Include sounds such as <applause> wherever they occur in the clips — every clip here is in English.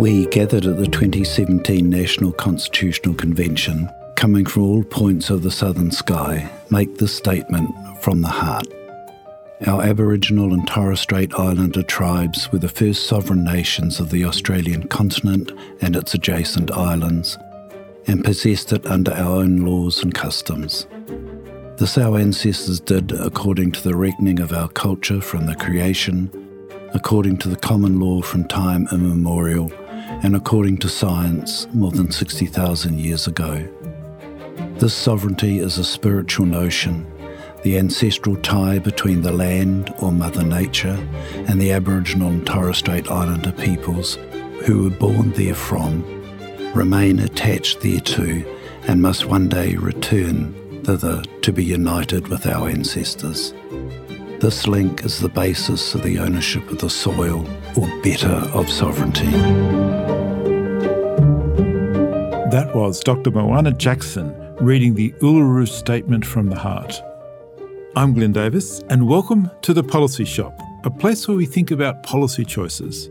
We gathered at the 2017 National Constitutional Convention, coming from all points of the southern sky, make this statement from the heart. Our Aboriginal and Torres Strait Islander tribes were the first sovereign nations of the Australian continent and its adjacent islands, and possessed it under our own laws and customs. This our ancestors did according to the reckoning of our culture from the creation, according to the common law from time immemorial, and according to science more than 60,000 years ago. This sovereignty is a spiritual notion, the ancestral tie between the land or Mother Nature and the Aboriginal and Torres Strait Islander peoples who were born therefrom remain attached thereto and must one day return thither to be united with our ancestors. This link is the basis of the ownership of the soil, or better, of sovereignty. That was Dr. Moana Jackson reading the Uluru Statement from the Heart. I'm Glenn Davis, and welcome to the Policy Shop, a place where we think about policy choices.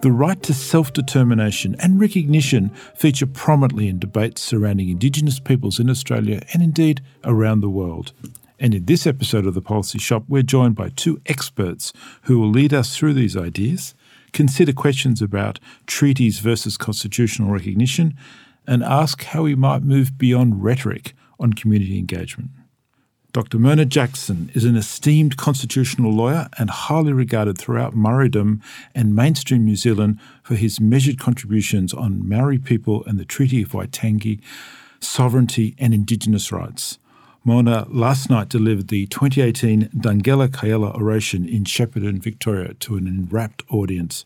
The right to self determination and recognition feature prominently in debates surrounding Indigenous peoples in Australia and indeed around the world. And in this episode of the Policy Shop, we're joined by two experts who will lead us through these ideas, consider questions about treaties versus constitutional recognition, and ask how we might move beyond rhetoric on community engagement. Dr. Moana Jackson is an esteemed constitutional lawyer and highly regarded throughout Maoridom and mainstream New Zealand for his measured contributions on Maori people and the Treaty of Waitangi, sovereignty and Indigenous rights. Moana last night delivered the 2018 Dungala Kaiela oration in Shepparton, Victoria, to an enrapt audience.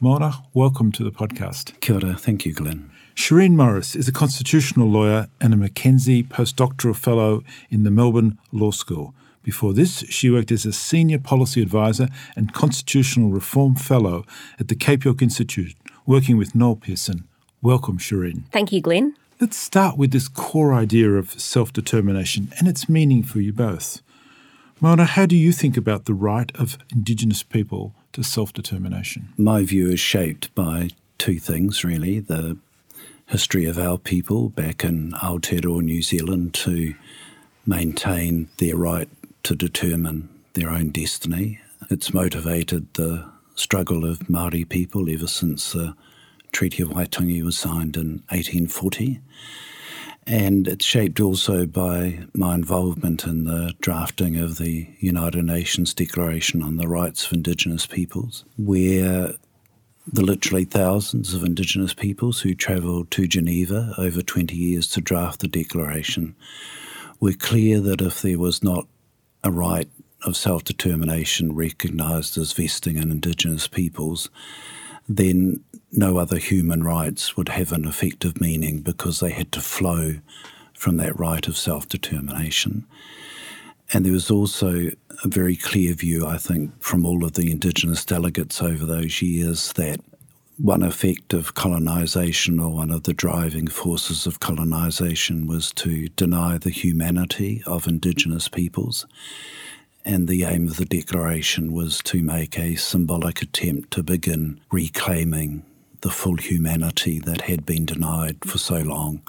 Moana, welcome to the podcast. Kia ora. Thank you, Glenn. Shireen Morris is a constitutional lawyer and a McKenzie postdoctoral fellow in the Melbourne Law School. Before this, she worked as a senior policy advisor and constitutional reform fellow at the Cape York Institute, working with Noel Pearson. Welcome, Shireen. Thank you, Glenn. Let's start with this core idea of self determination and its meaning for you both. Moana, how do you think about the right of Indigenous people to self determination? My view is shaped by two things, really the history of our people back in Aotearoa, New Zealand, to maintain their right to determine their own destiny. It's motivated the struggle of Māori people ever since the Treaty of Waitangi was signed in 1840. And it's shaped also by my involvement in the drafting of the United Nations Declaration on the Rights of Indigenous Peoples, where the literally thousands of Indigenous peoples who travelled to Geneva over 20 years to draft the declaration were clear that if there was not a right of self determination recognised as vesting in Indigenous peoples, then no other human rights would have an effective meaning because they had to flow from that right of self determination. And there was also a very clear view, I think, from all of the Indigenous delegates over those years that one effect of colonisation or one of the driving forces of colonisation was to deny the humanity of Indigenous peoples. And the aim of the declaration was to make a symbolic attempt to begin reclaiming the full humanity that had been denied for so long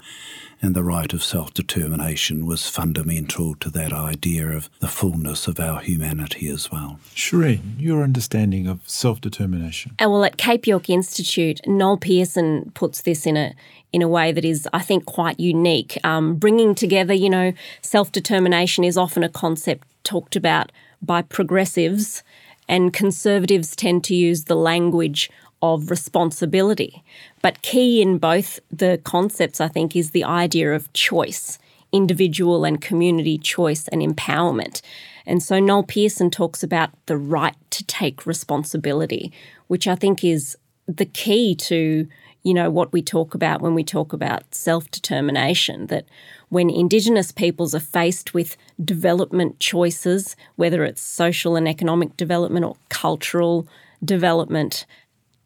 and the right of self determination was fundamental to that idea of the fullness of our humanity as well. Shireen, your understanding of self determination. Uh, well, at Cape York Institute, Noel Pearson puts this in a in a way that is, I think, quite unique. Um, bringing together, you know, self determination is often a concept talked about by progressives, and conservatives tend to use the language of responsibility. But key in both the concepts, I think, is the idea of choice, individual and community choice and empowerment. And so Noel Pearson talks about the right to take responsibility, which I think is the key to you know what we talk about when we talk about self-determination that when indigenous peoples are faced with development choices whether it's social and economic development or cultural development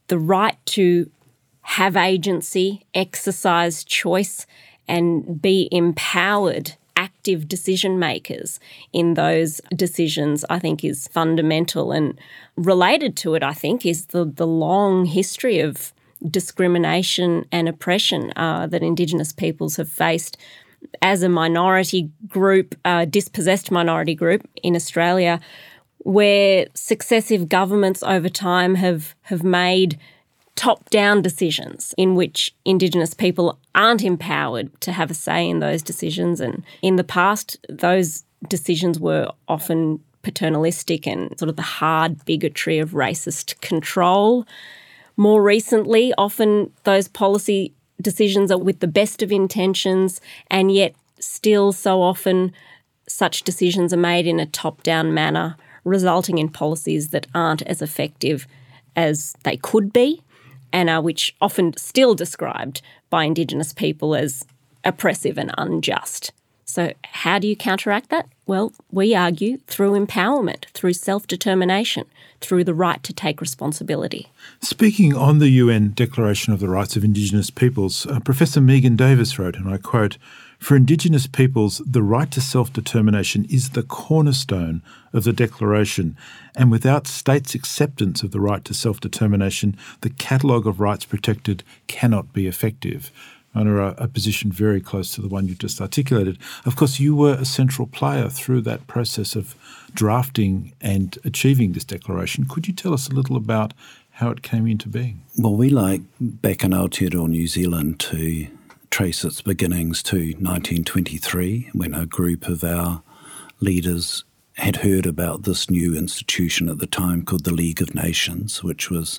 the right to have agency, exercise choice, and be empowered active decision makers in those decisions, I think is fundamental. And related to it, I think, is the, the long history of discrimination and oppression uh, that Indigenous peoples have faced as a minority group, a dispossessed minority group in Australia, where successive governments over time have, have made top down decisions in which Indigenous people aren't empowered to have a say in those decisions. And in the past, those decisions were often paternalistic and sort of the hard bigotry of racist control. More recently, often those policy decisions are with the best of intentions, and yet still so often such decisions are made in a top down manner, resulting in policies that aren't as effective as they could be and are which often still described by Indigenous people as oppressive and unjust. So, how do you counteract that? Well, we argue through empowerment, through self determination, through the right to take responsibility. Speaking on the UN Declaration of the Rights of Indigenous Peoples, uh, Professor Megan Davis wrote, and I quote, for Indigenous peoples, the right to self determination is the cornerstone of the Declaration, and without states' acceptance of the right to self determination, the catalogue of rights protected cannot be effective. Under a, a, position very close to the one you just articulated. Of course, you were a central player through that process of drafting and achieving this declaration. Could you tell us a little about how it came into being? Well, we like back in Aotearoa, New Zealand, to trace its beginnings to 1923 when a group of our leaders had heard about this new institution at the time called the League of Nations, which was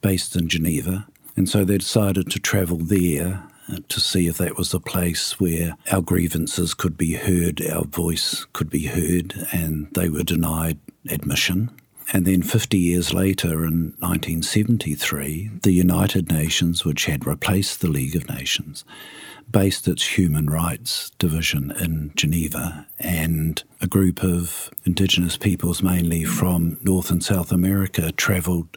based in Geneva. And so they decided to travel there uh, to see if that was a place where our grievances could be heard, our voice could be heard, and they were denied admission. And then 50 years later, in 1973, the United Nations, which had replaced the League of Nations, based its human rights division in Geneva, and a group of indigenous peoples, mainly from North and South America, travelled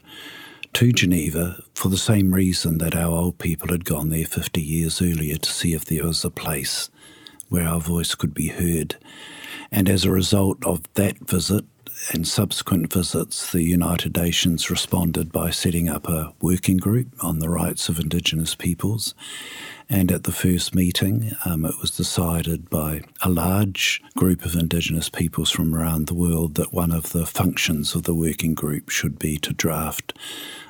to Geneva for the same reason that our old people had gone there 50 years earlier to see if there was a place where our voice could be heard. And as a result of that visit, and subsequent visits, the United Nations responded by setting up a working group on the rights of Indigenous peoples. And at the first meeting, um, it was decided by a large group of Indigenous peoples from around the world that one of the functions of the working group should be to draft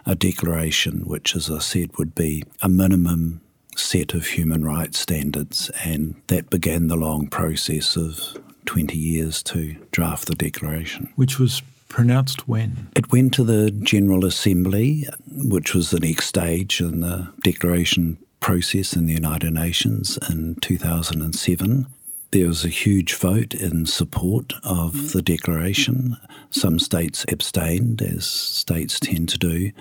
a declaration, which, as I said, would be a minimum set of human rights standards. And that began the long process of 20 years to draft the declaration. Which was pronounced when? It went to the General Assembly, which was the next stage in the declaration process in the United Nations in 2007. There was a huge vote in support of mm. the declaration. Some states abstained, as states tend to do,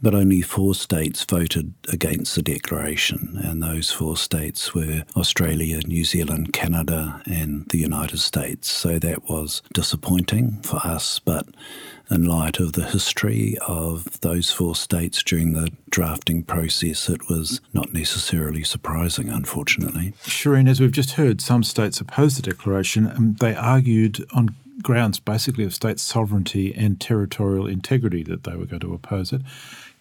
but only four states voted against the declaration, and those four states were Australia, New Zealand, Canada, and the United States. So that was disappointing for us, but in light of the history of those four states during the drafting process, it was not necessarily surprising, unfortunately. Shireen, as we've just heard, some states opposed the declaration and they argued on grounds basically of state sovereignty and territorial integrity that they were going to oppose it.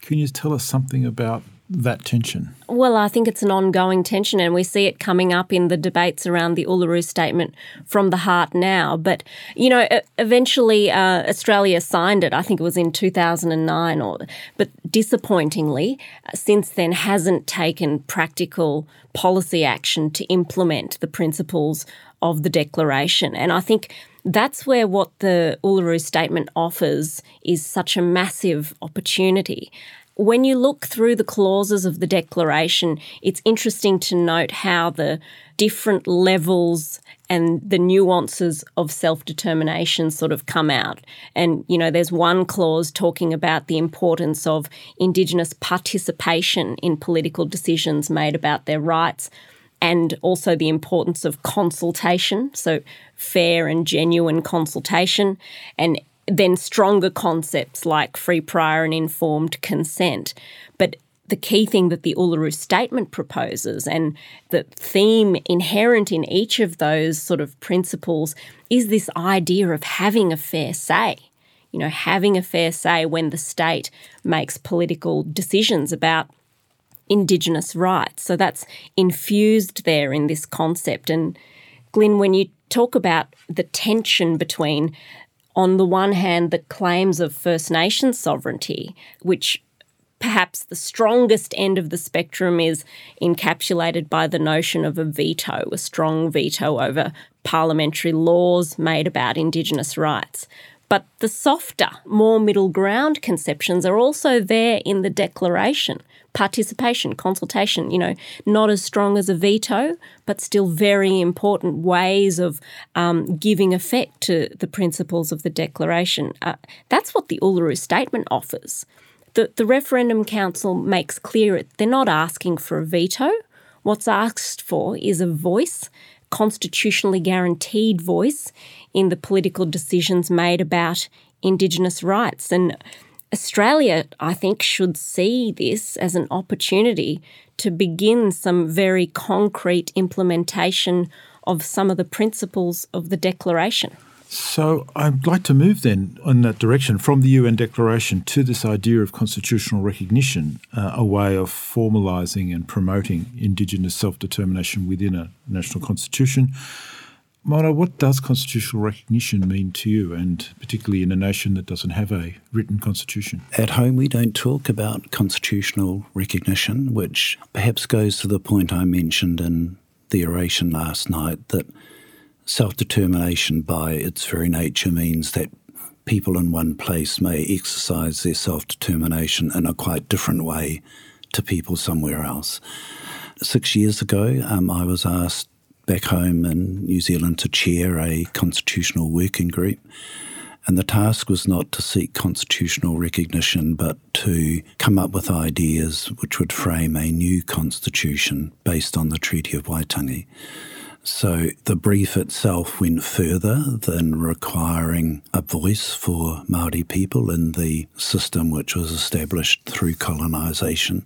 Can you tell us something about that tension? Well, I think it's an ongoing tension, and we see it coming up in the debates around the Uluru Statement from the Heart now. But, you know, eventually uh, Australia signed it, I think it was in 2009, or, but disappointingly, since then hasn't taken practical policy action to implement the principles of the Declaration. And I think that's where what the Uluru Statement offers is such a massive opportunity. When you look through the clauses of the Declaration, it's interesting to note how the different levels and the nuances of self determination sort of come out. And, you know, there's one clause talking about the importance of Indigenous participation in political decisions made about their rights and also the importance of consultation, so fair and genuine consultation, and then stronger concepts like free, prior, and informed consent. But the key thing that the Uluru Statement proposes and the theme inherent in each of those sort of principles is this idea of having a fair say. You know, having a fair say when the state makes political decisions about Indigenous rights. So that's infused there in this concept. And Glenn, when you talk about the tension between, on the one hand, the claims of First Nations sovereignty, which perhaps the strongest end of the spectrum is encapsulated by the notion of a veto, a strong veto over parliamentary laws made about Indigenous rights. But the softer, more middle ground conceptions are also there in the Declaration. Participation, consultation, you know, not as strong as a veto, but still very important ways of um, giving effect to the principles of the Declaration. Uh, that's what the Uluru Statement offers. The, the Referendum Council makes clear it, they're not asking for a veto. What's asked for is a voice, constitutionally guaranteed voice in the political decisions made about Indigenous rights. And Australia, I think, should see this as an opportunity to begin some very concrete implementation of some of the principles of the Declaration. So I'd like to move then in that direction from the UN Declaration to this idea of constitutional recognition, uh, a way of formalising and promoting Indigenous self determination within a national constitution. Moana, what does constitutional recognition mean to you, and particularly in a nation that doesn't have a written constitution? At home, we don't talk about constitutional recognition, which perhaps goes to the point I mentioned in the oration last night that self determination by its very nature means that people in one place may exercise their self determination in a quite different way to people somewhere else. Six years ago, um, I was asked back home in New Zealand to chair a constitutional working group. And the task was not to seek constitutional recognition, but to come up with ideas which would frame a new constitution based on the Treaty of Waitangi. So the brief itself went further than requiring a voice for Maori people in the system which was established through colonisation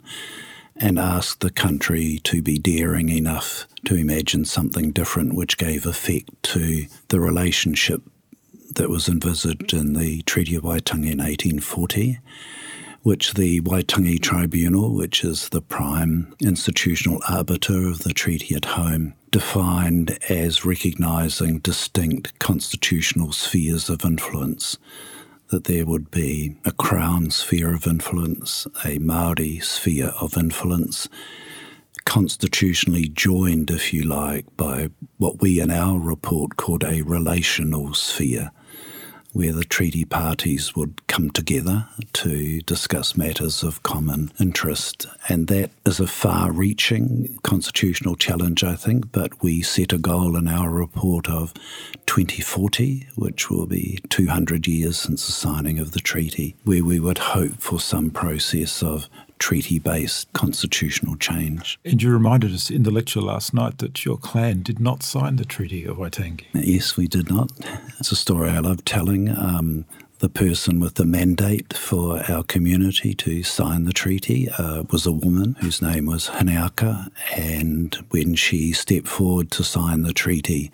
and asked the country to be daring enough to imagine something different which gave effect to the relationship that was envisaged in the Treaty of Waitangi in 1840, which the Waitangi Tribunal, which is the prime institutional arbiter of the treaty at home, defined as recognising distinct constitutional spheres of influence that there would be a Crown sphere of influence, a Maori sphere of influence, constitutionally joined, if you like, by what we in our report called a relational sphere where the treaty parties would come together to discuss matters of common interest. And that is a far reaching constitutional challenge, I think, but we set a goal in our report of 2040, which will be 200 years since the signing of the treaty, where we would hope for some process of treaty based constitutional change. And you reminded us in the lecture last night that your clan did not sign the Treaty of Waitangi. Yes, we did not. It's a story I love telling. Um, the person with the mandate for our community to sign the treaty uh, was a woman whose name was Hineaka, and when she stepped forward to sign the treaty,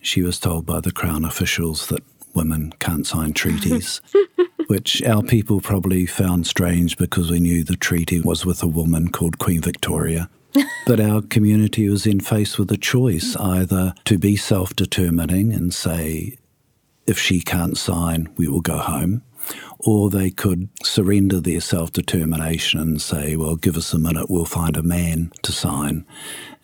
she was told by the Crown officials that women can't sign treaties. <laughs> which our people probably found strange because we knew the treaty was with a woman called Queen Victoria. <laughs> but our community was then faced with a choice either to be self determining and say, if she can't sign, we will go home, or they could surrender their self determination and say, well, give us a minute, we'll find a man to sign.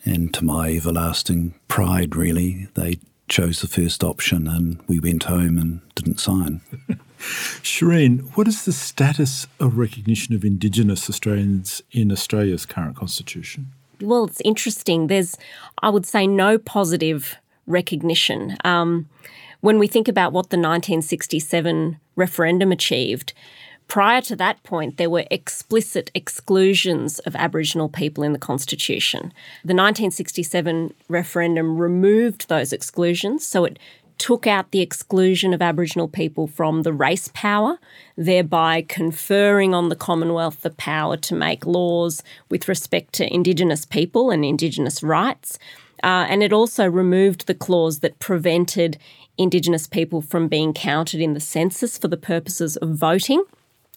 And to my everlasting pride, really, they chose the first option and we went home and didn't sign. <laughs> Shireen, what is the status of recognition of Indigenous Australians in Australia's current constitution? Well, it's interesting. There's, I would say, no positive recognition. Um, when we think about what the 1967 referendum achieved, prior to that point, there were explicit exclusions of Aboriginal people in the Constitution. The 1967 referendum removed those exclusions, so it took out the exclusion of Aboriginal people from the race power, thereby conferring on the Commonwealth the power to make laws with respect to Indigenous people and Indigenous rights. Uh, and it also removed the clause that prevented Indigenous people from being counted in the census for the purposes of voting.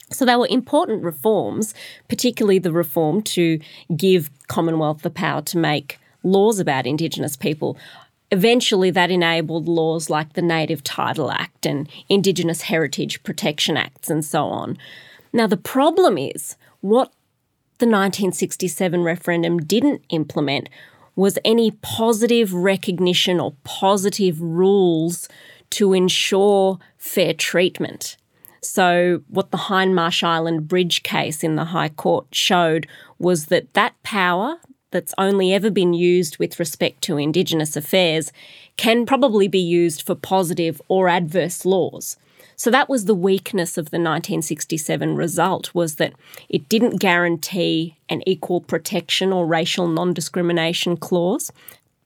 So they were important reforms, particularly the reform to give Commonwealth the power to make laws about Indigenous people. Eventually, that enabled laws like the Native Title Act and Indigenous Heritage Protection Acts and so on. Now, the problem is what the 1967 referendum didn't implement was any positive recognition or positive rules to ensure fair treatment. So, what the Hindmarsh Island Bridge case in the High Court showed was that that power that's only ever been used with respect to Indigenous affairs can probably be used for positive or adverse laws. So that was the weakness of the 1967 result was that it didn't guarantee an equal protection or racial non-discrimination clause.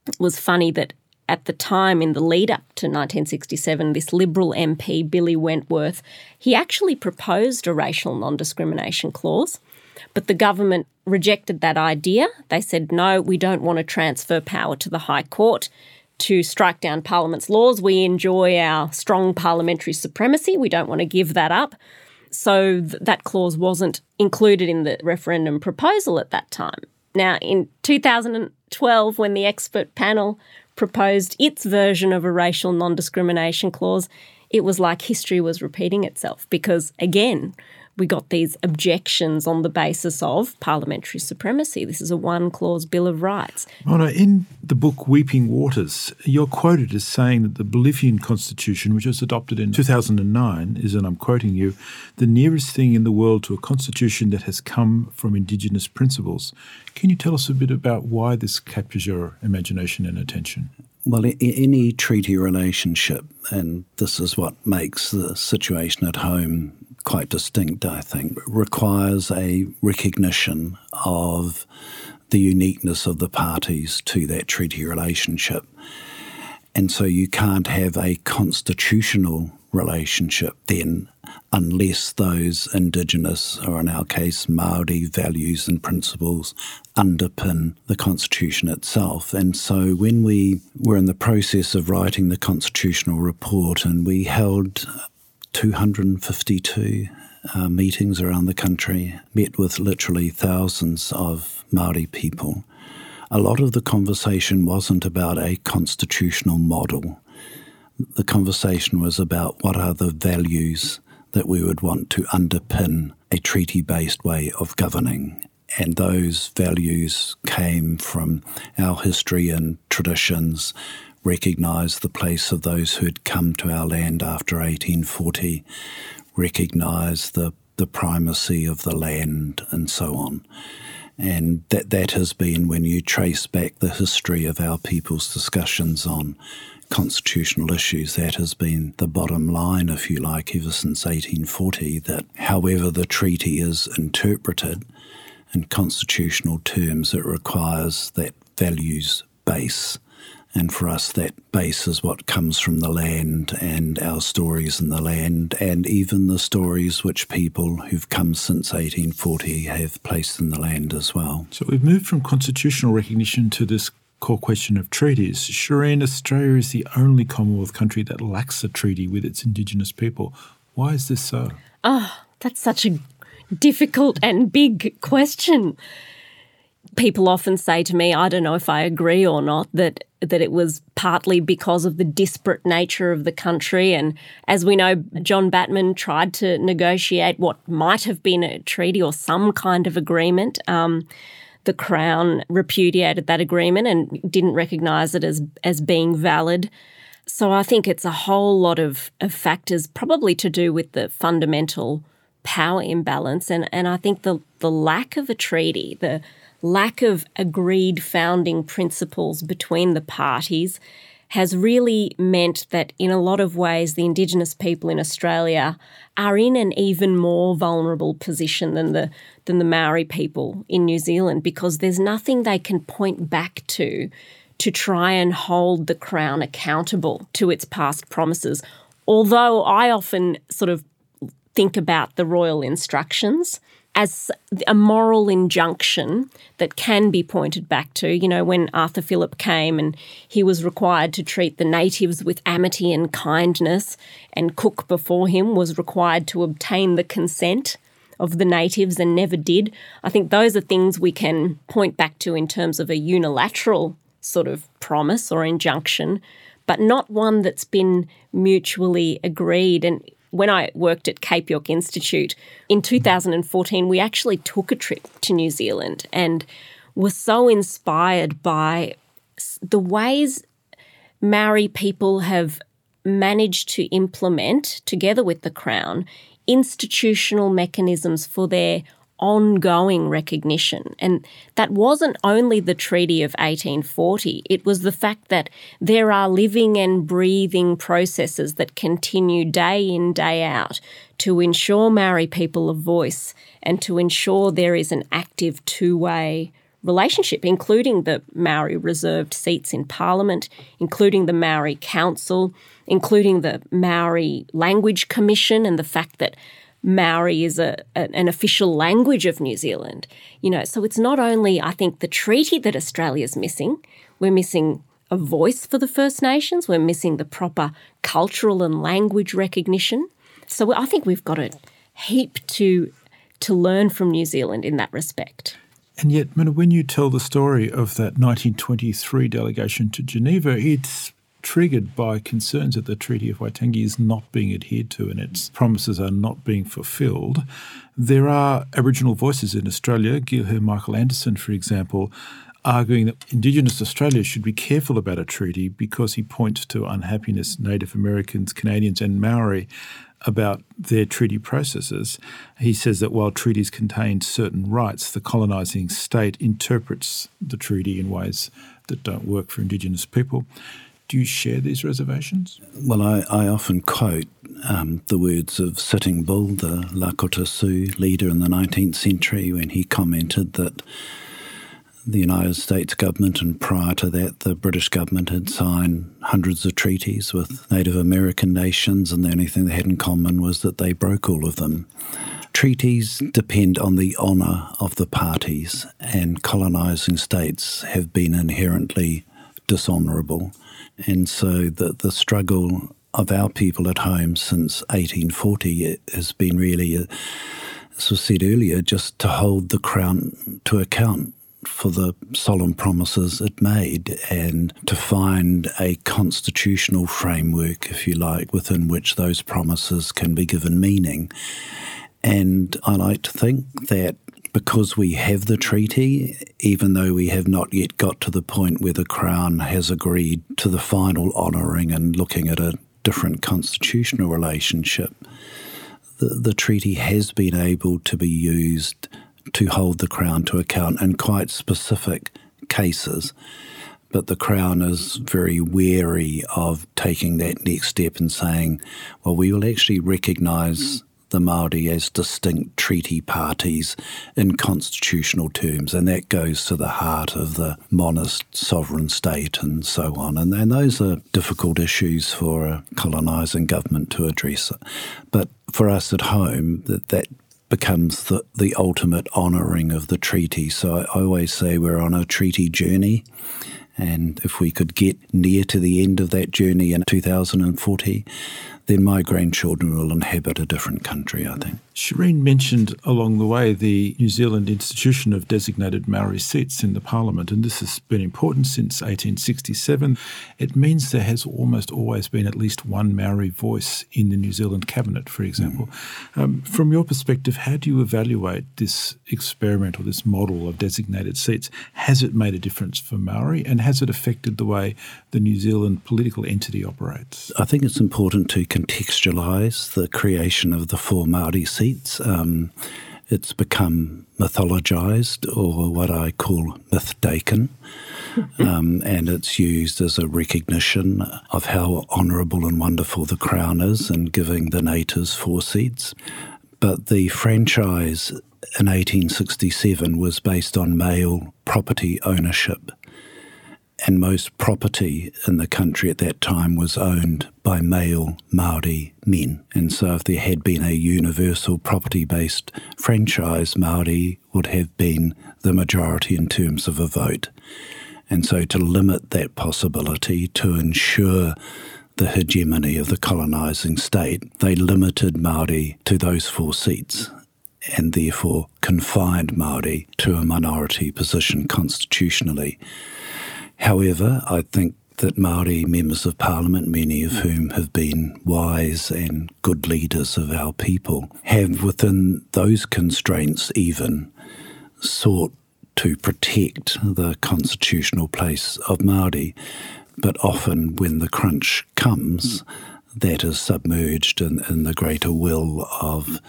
It was funny that at the time in the lead up to 1967 this liberal MP Billy Wentworth he actually proposed a racial non-discrimination clause but the government rejected that idea. They said, no, we don't want to transfer power to the High Court to strike down Parliament's laws. We enjoy our strong parliamentary supremacy. We don't want to give that up. So th- that clause wasn't included in the referendum proposal at that time. Now, in 2012, when the expert panel proposed its version of a racial non discrimination clause, it was like history was repeating itself because, again, we got these objections on the basis of parliamentary supremacy. This is a one clause Bill of Rights. Moana, in the book Weeping Waters, you're quoted as saying that the Bolivian constitution, which was adopted in 2009, is, and I'm quoting you, the nearest thing in the world to a constitution that has come from indigenous principles. Can you tell us a bit about why this captures your imagination and attention? Well, any treaty relationship, and this is what makes the situation at home quite distinct, I think, requires a recognition of the uniqueness of the parties to that treaty relationship. And so you can't have a constitutional relationship then unless those indigenous, or in our case, Maori values and principles underpin the Constitution itself. And so when we were in the process of writing the constitutional report and we held 252 uh, meetings around the country, met with literally thousands of Maori people. A lot of the conversation wasn't about a constitutional model. The conversation was about what are the values that we would want to underpin a treaty based way of governing. And those values came from our history and traditions, recognise the place of those who had come to our land after 1840, recognise the, the primacy of the land, and so on. And that, that has been when you trace back the history of our people's discussions on constitutional issues, that has been the bottom line, if you like, ever since 1840, that however the treaty is interpreted in constitutional terms, it requires that values base and for us, that base is what comes from the land and our stories in the land, and even the stories which people who've come since 1840 have placed in the land as well. So we've moved from constitutional recognition to this core question of treaties. Shireen, Australia is the only Commonwealth country that lacks a treaty with its Indigenous people. Why is this so? Oh, that's such a difficult and big question people often say to me, I don't know if I agree or not, that that it was partly because of the disparate nature of the country. And as we know, John Batman tried to negotiate what might have been a treaty or some kind of agreement. Um, the Crown repudiated that agreement and didn't recognise it as as being valid. So I think it's a whole lot of, of factors, probably to do with the fundamental power imbalance, and and I think the the lack of a treaty, the lack of agreed founding principles between the parties has really meant that in a lot of ways the indigenous people in Australia are in an even more vulnerable position than the than the Maori people in New Zealand because there's nothing they can point back to to try and hold the crown accountable to its past promises. Although I often sort of think about the royal instructions as a moral injunction that can be pointed back to. You know, when Arthur Phillip came and he was required to treat the natives with amity and kindness, and Cook before him was required to obtain the consent of the natives and never did. I think those are things we can point back to in terms of a unilateral sort of promise or injunction, but not one that's been mutually agreed. And when I worked at Cape York Institute in 2014, we actually took a trip to New Zealand and were so inspired by the ways Maori people have managed to implement, together with the Crown, institutional mechanisms for their ongoing recognition. And that wasn't only the Treaty of 1840, it was the fact that there are living and breathing processes that continue day in, day out to ensure Maori people a voice and to ensure there is an active two way relationship, including the Maori reserved seats in Parliament, including the Maori Council, including the Maori Language Commission, and the fact that Maori is a, an official language of New Zealand. You know, so it's not only, I think, the treaty that Australia's missing, we're missing a voice for the First Nations, we're missing the proper cultural and language recognition. So I think we've got a heap to to learn from New Zealand in that respect. And yet, when you tell the story of that 1923 delegation to Geneva, it's triggered by concerns that the Treaty of Waitangi is not being adhered to and its promises are not being fulfilled. There are Aboriginal voices in Australia, Ghillar Michael Anderson, for example, arguing that Indigenous Australia should be careful about a treaty because he points to unhappiness Native Americans, Canadians, and Maori about their treaty processes. He says that while treaties contain certain rights, the colonising state interprets the treaty in ways that don't work for Indigenous people. Do you share these reservations? Well, I, I often quote um, the words of Sitting Bull, the Lakota Sioux leader in the 19th century, when he commented that the United States government and prior to that, the British government had signed hundreds of treaties with Native American nations, and the only thing they had in common was that they broke all of them. Treaties depend on the honour of the parties, and colonising states have been inherently dishonourable. And so the, the struggle of our people at home since 1840 has been really, uh, as was said earlier, just to hold the Crown to account for the solemn promises it made and to find a constitutional framework, if you like, within which those promises can be given meaning. And I like to think that because we have the treaty, even though we have not yet got to the point where the Crown has agreed to the final honouring and looking at a different constitutional relationship, the, the treaty has been able to be used to hold the Crown to account in quite specific cases. But the Crown is very wary of taking that next step and saying, well, we will actually recognise the Māori as distinct treaty parties in constitutional terms, and that goes to the heart of the monist sovereign state and so on. And, and those are difficult issues for a colonising government to address. But for us at home, that, that becomes the, the ultimate honouring of the treaty. So I always say we're on a treaty journey. And if we could get near to the end of that journey in 2040, then my grandchildren will inhabit a different country, I think. Shireen mentioned along the way the New Zealand institution of designated Maori seats in the Parliament, and this has been important since 1867. It means there has almost always been at least one Maori voice in the New Zealand cabinet, for example. Mm. Um, from your perspective, how do you evaluate this experiment or this model of designated seats? Has it made a difference for Maori, and has it affected the way the New Zealand political entity operates? I think it's important to contextualise the creation of the four Māori seats. Um, it's become mythologised, or what I call myth-daken, <laughs> um, and it's used as a recognition of how honourable and wonderful the Crown is in giving the natives four seats. But the franchise in 1867 was based on male property ownership and most property in the country at that time was owned by male Maori men. And so, if there had been a universal property based franchise, Maori would have been the majority in terms of a vote. And so, to limit that possibility, to ensure the hegemony of the colonising state, they limited Maori to those four seats. and therefore confined Māori to a minority position constitutionally. However, I think that Māori members of parliament, many of hmm. whom have been wise and good leaders of our people, have within those constraints even sought to protect the constitutional place of Māori. But often when the crunch comes, hmm. that is submerged in, in the greater will of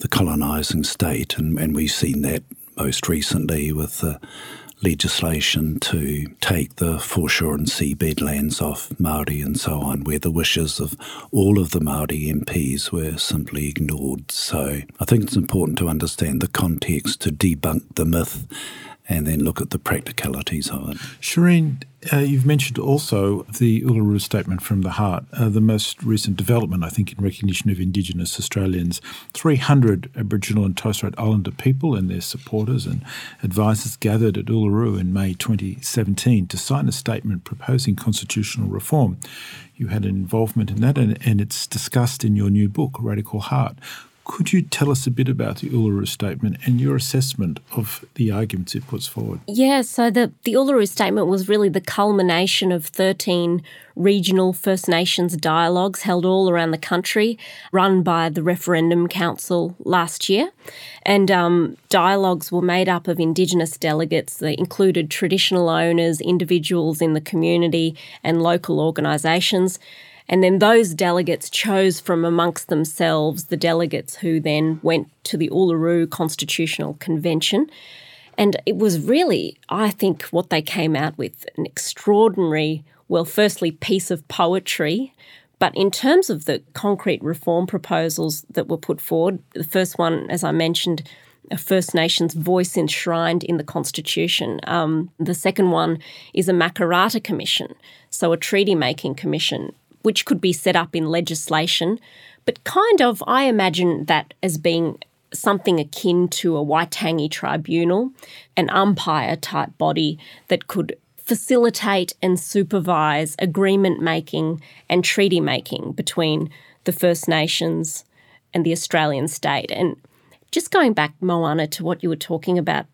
the colonising state. And, and we've seen that most recently with the legislation to take the foreshore and seabed lands off Māori and so on, where the wishes of all of the Māori MPs were simply ignored. So I think it's important to understand the context to debunk the myth and then look at the practicalities of it. Shireen, uh, you've mentioned also the Uluru Statement from the Heart, uh, the most recent development, I think, in recognition of Indigenous Australians. 300 Aboriginal and Torres Strait Islander people and their supporters and advisors gathered at Uluru in May 2017 to sign a statement proposing constitutional reform. You had an involvement in that, and, and it's discussed in your new book, Radical Heart. Could you tell us a bit about the Uluru Statement and your assessment of the arguments it puts forward? Yeah, so the, the Uluru Statement was really the culmination of 13 regional First Nations dialogues held all around the country, run by the Referendum Council last year. And um, dialogues were made up of Indigenous delegates that included traditional owners, individuals in the community, and local organisations. And then those delegates chose from amongst themselves the delegates who then went to the Uluru Constitutional Convention. And it was really, I think, what they came out with an extraordinary, well, firstly, piece of poetry. But in terms of the concrete reform proposals that were put forward, the first one, as I mentioned, a First Nations voice enshrined in the Constitution. Um, the second one is a Makarrata Commission, so a treaty making commission which could be set up in legislation, but kind of, I imagine that as being something akin to a Waitangi tribunal, an umpire type body that could facilitate and supervise agreement making and treaty making between the First Nations and the Australian state. And just going back, Moana, to what you were talking about,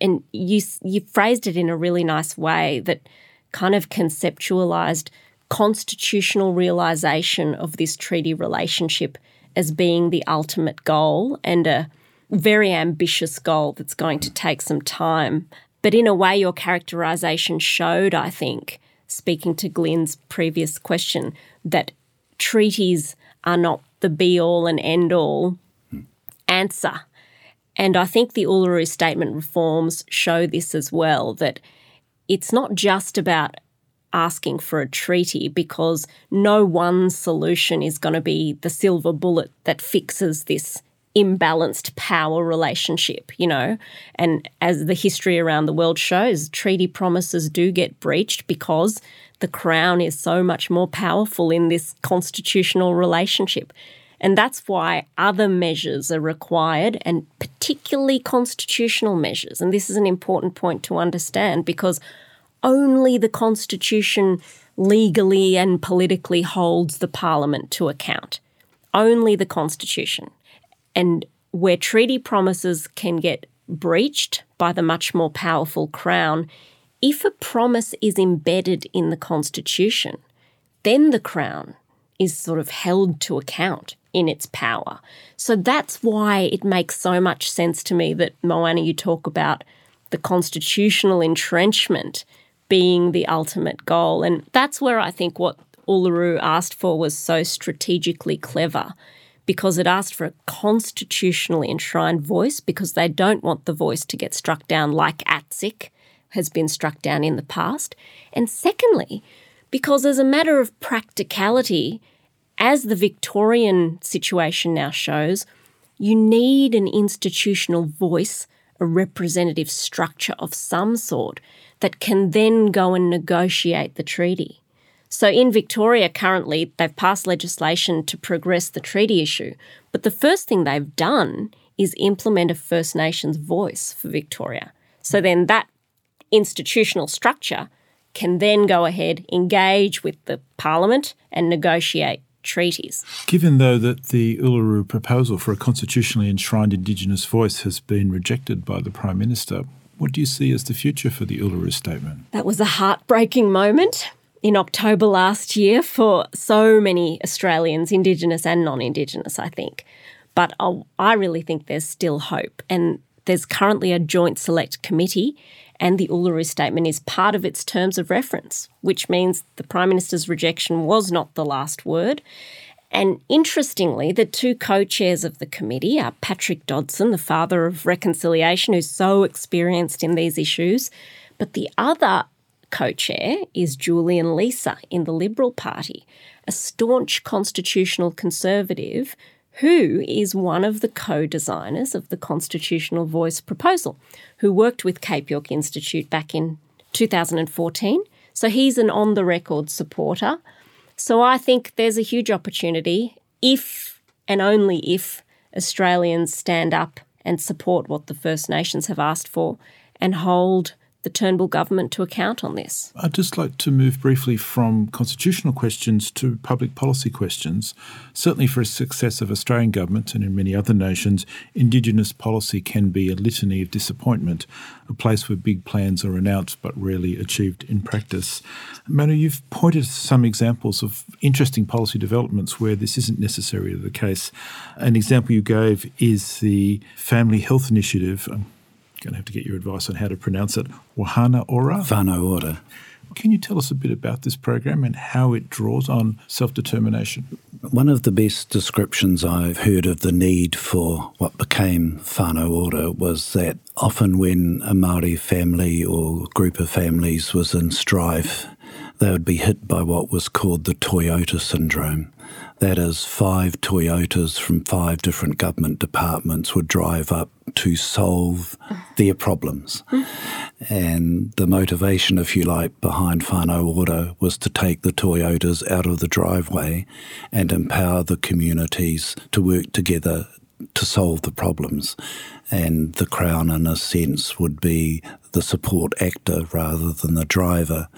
and you you phrased it in a really nice way that kind of conceptualized constitutional realization of this treaty relationship as being the ultimate goal and a very ambitious goal that's going to take some time. But in a way, your characterization showed, I think, speaking to Glenn's previous question, that treaties are not the be all and end all answer. And I think the Uluru Statement reforms show this as well that it's not just about asking for a treaty because no one solution is going to be the silver bullet that fixes this imbalanced power relationship, you know. And as the history around the world shows, treaty promises do get breached because the crown is so much more powerful in this constitutional relationship. And that's why other measures are required, and particularly constitutional measures. And this is an important point to understand because only the Constitution legally and politically holds the Parliament to account. Only the Constitution. And where treaty promises can get breached by the much more powerful Crown, if a promise is embedded in the Constitution, then the Crown is sort of held to account in its power. So that's why it makes so much sense to me that, Moana, you talk about the constitutional entrenchment being the ultimate goal. And that's where I think what Uluru asked for was so strategically clever because it asked for a constitutionally enshrined voice because they don't want the voice to get struck down like ATSIC has been struck down in the past. And secondly, because as a matter of practicality, as the Victorian situation now shows, you need an institutional voice, a representative structure of some sort that can then go and negotiate the treaty. So in Victoria currently, they've passed legislation to progress the treaty issue, but the first thing they've done is implement a First Nations voice for Victoria. So then that institutional structure can then go ahead, engage with the Parliament and negotiate treaties. Given, though, that the Uluru proposal for a constitutionally enshrined Indigenous voice has been rejected by the Prime Minister, what do you see as the future for the Uluru Statement? That was a heartbreaking moment in October last year for so many Australians, Indigenous and non Indigenous, I think. But I really think there's still hope. And there's currently a joint select committee, and the Uluru Statement is part of its terms of reference, which means the Prime Minister's rejection was not the last word. And interestingly, the two co chairs of the committee are Patrick Dodson, the father of reconciliation, who's so experienced in these issues, but the other co chair is Julian Leeser in the Liberal Party, a staunch constitutional conservative who is one of the co designers of the Constitutional Voice proposal, who worked with Cape York Institute back in 2014. So he's an on the record supporter so I think there's a huge opportunity if and only if Australians stand up and support what the First Nations have asked for and hold the Turnbull government to account on this. I'd just like to move briefly from constitutional questions to public policy questions. Certainly, for a success of Australian government and in many other nations, Indigenous policy can be a litany of disappointment, a place where big plans are announced but rarely achieved in practice. Moana, you've pointed to some examples of interesting policy developments where this isn't necessarily the case. An example you gave is the Family Health Initiative um, going to have to get your advice on how to pronounce it. Wahana Ora? Whānau Ora. Can you tell us a bit about this program and how it draws on self determination? One of the best descriptions I've heard of the need for what became Whānau Ora was that often when a Māori family or group of families was in strife, they would be hit by what was called the Toyota syndrome. That is, five Toyotas from five different government departments would drive up to solve their problems. And the motivation, if you like, behind Whānau Ora was to take the Toyotas out of the driveway and empower the communities to work together to solve the problems. And the Crown, in a sense, would be the support actor rather than the driver.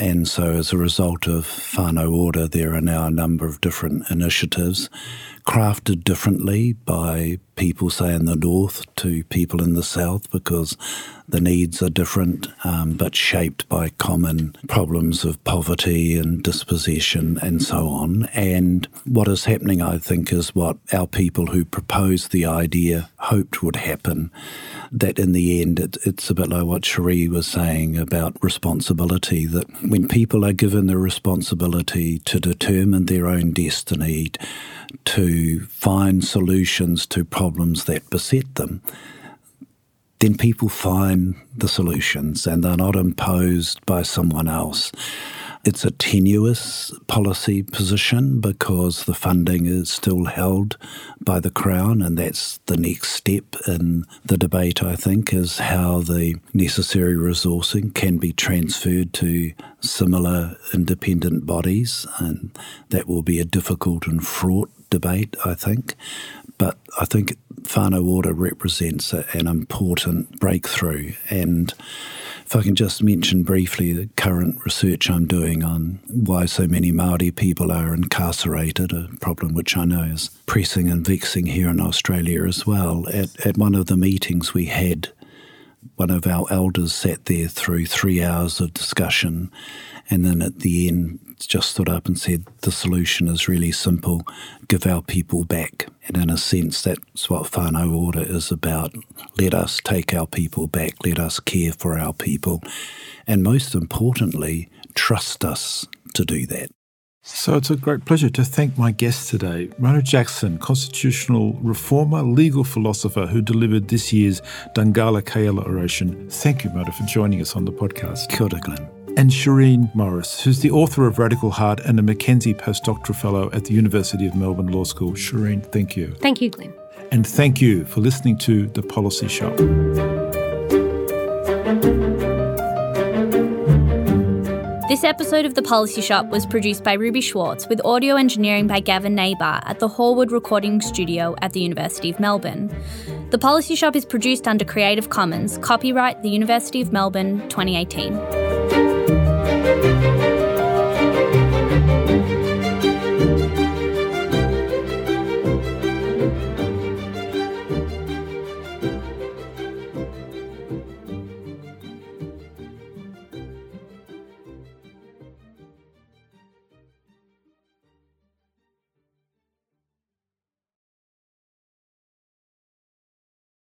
And so, as a result of Whānau Ora, there are now a number of different initiatives crafted differently by people, say, in the north to people in the south because the needs are different, um, but shaped by common problems of poverty and dispossession and so on. And what is happening, I think, is what our people who proposed the idea hoped would happen. That in the end, it, it's a bit like what Shireen was saying about responsibility, that when people are given the responsibility to determine their own destiny, to find solutions to problems that beset them, then people find the solutions and they're not imposed by someone else. It's a tenuous policy position because the funding is still held by the Crown, and that's the next step in the debate, I think, is how the necessary resourcing can be transferred to similar independent bodies, and that will be a difficult and fraught debate, I think. But I think Whānau Ora represents an important breakthrough. And if I can just mention briefly the current research I'm doing on why so many Māori people are incarcerated, a problem which I know is pressing and vexing here in Australia as well. At, at one of the meetings we had, one of our elders sat there through three hours of discussion, and then at the end just stood up and said the solution is really simple give our people back. And in a sense, that's what Whānau Ora is about. Let us take our people back, let us care for our people, and most importantly, trust us to do that. So it's a great pleasure to thank my guest today, Moana Jackson, constitutional reformer, legal philosopher who delivered this year's Dungala Kaiela oration. Thank you, Moana, for joining us on the podcast. Kia ora, Glenn and Shireen Morris, who's the author of Radical Heart and a McKenzie postdoctoral fellow at the University of Melbourne Law School. Shireen, thank you. Thank you, Glenn. And thank you for listening to The Policy Shop. This episode of The Policy Shop was produced by Ruby Schwartz with audio engineering by Gavin Nebauer at the Hallwood Recording Studio at the University of Melbourne. The Policy Shop is produced under Creative Commons, copyright the University of Melbourne 2018. Thank you.